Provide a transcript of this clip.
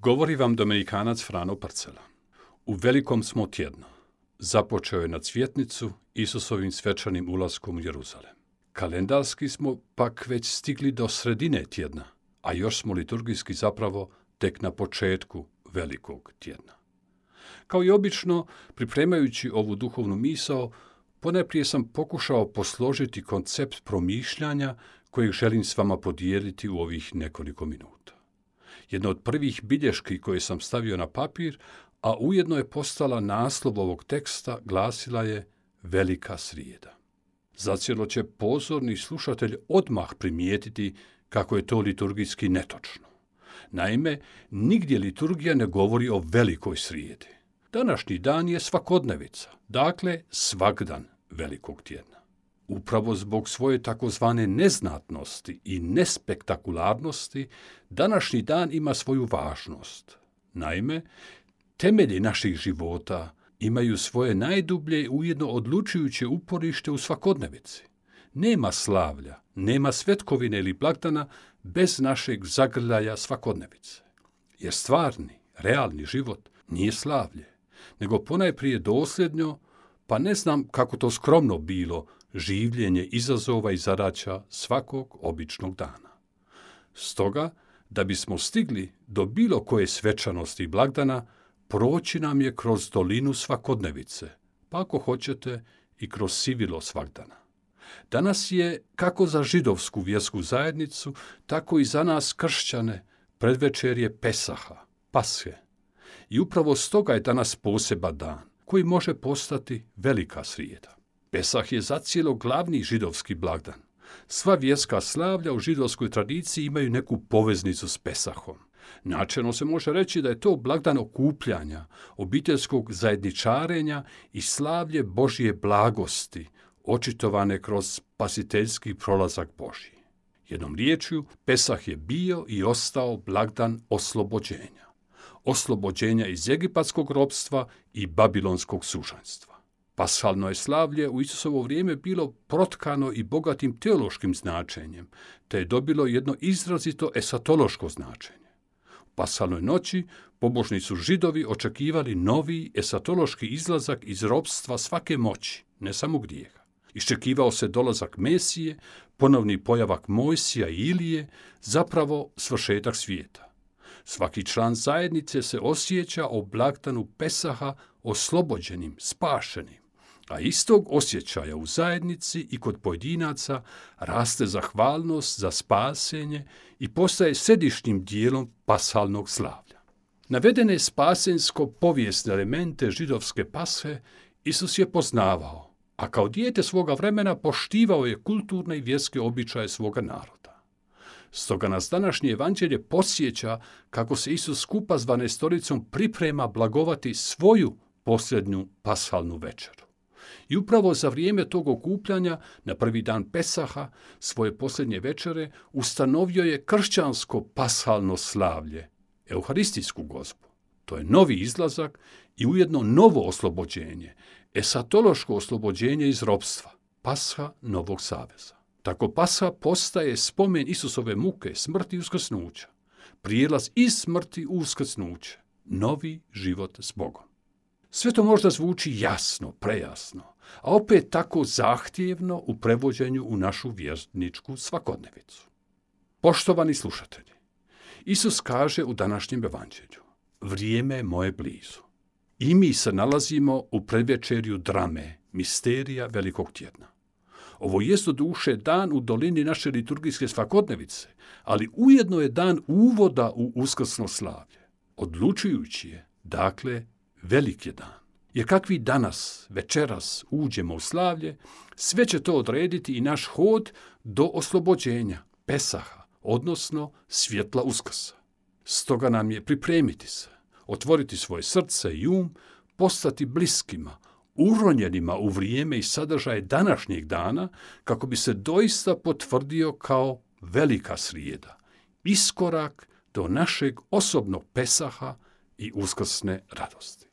Govori vam Dominikanac Frano Parcela. U velikom smo tjednu. Započeo je na cvjetnicu Isusovim svečanim ulaskom u Jeruzalem. Kalendarski smo pak već stigli do sredine tjedna, a još smo liturgijski zapravo tek na početku velikog tjedna. Kao i obično, pripremajući ovu duhovnu misao, poneprije sam pokušao posložiti koncept promišljanja kojeg želim s vama podijeliti u ovih nekoliko minuta. Jedna od prvih bilješki koje sam stavio na papir, a ujedno je postala naslov ovog teksta, glasila je Velika srijeda. Zacijelo će pozorni slušatelj odmah primijetiti kako je to liturgijski netočno. Naime, nigdje liturgija ne govori o velikoj srijedi. Današnji dan je svakodnevica, dakle svakdan velikog tjedna. Upravo zbog svoje takozvane neznatnosti i nespektakularnosti, današnji dan ima svoju važnost. Naime, temelji naših života imaju svoje najdublje ujedno odlučujuće uporište u svakodnevici. Nema slavlja, nema svetkovine ili blagdana bez našeg zagrljaja svakodnevice. Jer stvarni, realni život nije slavlje, nego ponajprije dosljednjo, pa ne znam kako to skromno bilo, življenje izazova i zadaća svakog običnog dana. Stoga, da bismo stigli do bilo koje svečanosti i blagdana, proći nam je kroz dolinu svakodnevice, pa ako hoćete i kroz sivilo svakdana. Danas je kako za židovsku vjersku zajednicu, tako i za nas kršćane predvečerje Pesaha, Pashe. I upravo stoga je danas poseban dan, koji može postati velika srijeda. Pesah je zacijelo glavni židovski blagdan. Sva vjerska slavlja u židovskoj tradiciji imaju neku poveznicu s Pesahom. Načelno se može reći da je to blagdan okupljanja, obiteljskog zajedničarenja i slavlje Božje blagosti, očitovane kroz spasiteljski prolazak Božji. Jednom riječju, Pesah je bio i ostao blagdan oslobođenja. Oslobođenja iz egipatskog robstva i babilonskog sužanstva. Pasalno je slavlje u Isusovo vrijeme bilo protkano i bogatim teološkim značenjem, te je dobilo jedno izrazito esatološko značenje. U pasalnoj noći pobožni su židovi očekivali novi esatološki izlazak iz robstva svake moći, ne samo grijeha. Iščekivao se dolazak Mesije, ponovni pojavak Mojsija i Ilije, zapravo svršetak svijeta. Svaki član zajednice se osjeća o blagdanu Pesaha oslobođenim, spašenim a istog osjećaja u zajednici i kod pojedinaca raste zahvalnost za spasenje i postaje središnjim dijelom pasalnog slavlja. Navedene spasensko-povijesne elemente židovske pashe Isus je poznavao, a kao dijete svoga vremena poštivao je kulturne i vjerske običaje svoga naroda. Stoga nas današnje evanđelje posjeća kako se Isus skupa s vanestoricom priprema blagovati svoju posljednju pasalnu večeru. I upravo za vrijeme tog okupljanja, na prvi dan Pesaha, svoje posljednje večere, ustanovio je kršćansko pasalno slavlje, euharistijsku gozbu. To je novi izlazak i ujedno novo oslobođenje, esatološko oslobođenje iz robstva, pasha Novog Saveza. Tako pasha postaje spomen Isusove muke, smrti i uskrsnuća, prijelaz iz smrti u uskrsnuće, novi život s Bogom. Sve to možda zvuči jasno, prejasno, a opet tako zahtjevno u prevođenju u našu vjerničku svakodnevicu. Poštovani slušatelji, Isus kaže u današnjem evanđelju, vrijeme je moje blizu. I mi se nalazimo u predvečerju drame, misterija velikog tjedna. Ovo jest do duše dan u dolini naše liturgijske svakodnevice, ali ujedno je dan uvoda u uskrsno slavlje. Odlučujući je, dakle, velik je dan. Jer kakvi danas, večeras uđemo u slavlje, sve će to odrediti i naš hod do oslobođenja, Pesaha, odnosno svjetla uskrsa. Stoga nam je pripremiti se, otvoriti svoje srce i um, postati bliskima, uronjenima u vrijeme i sadržaje današnjeg dana, kako bi se doista potvrdio kao velika srijeda, iskorak do našeg osobnog pesaha i uskrsne radosti.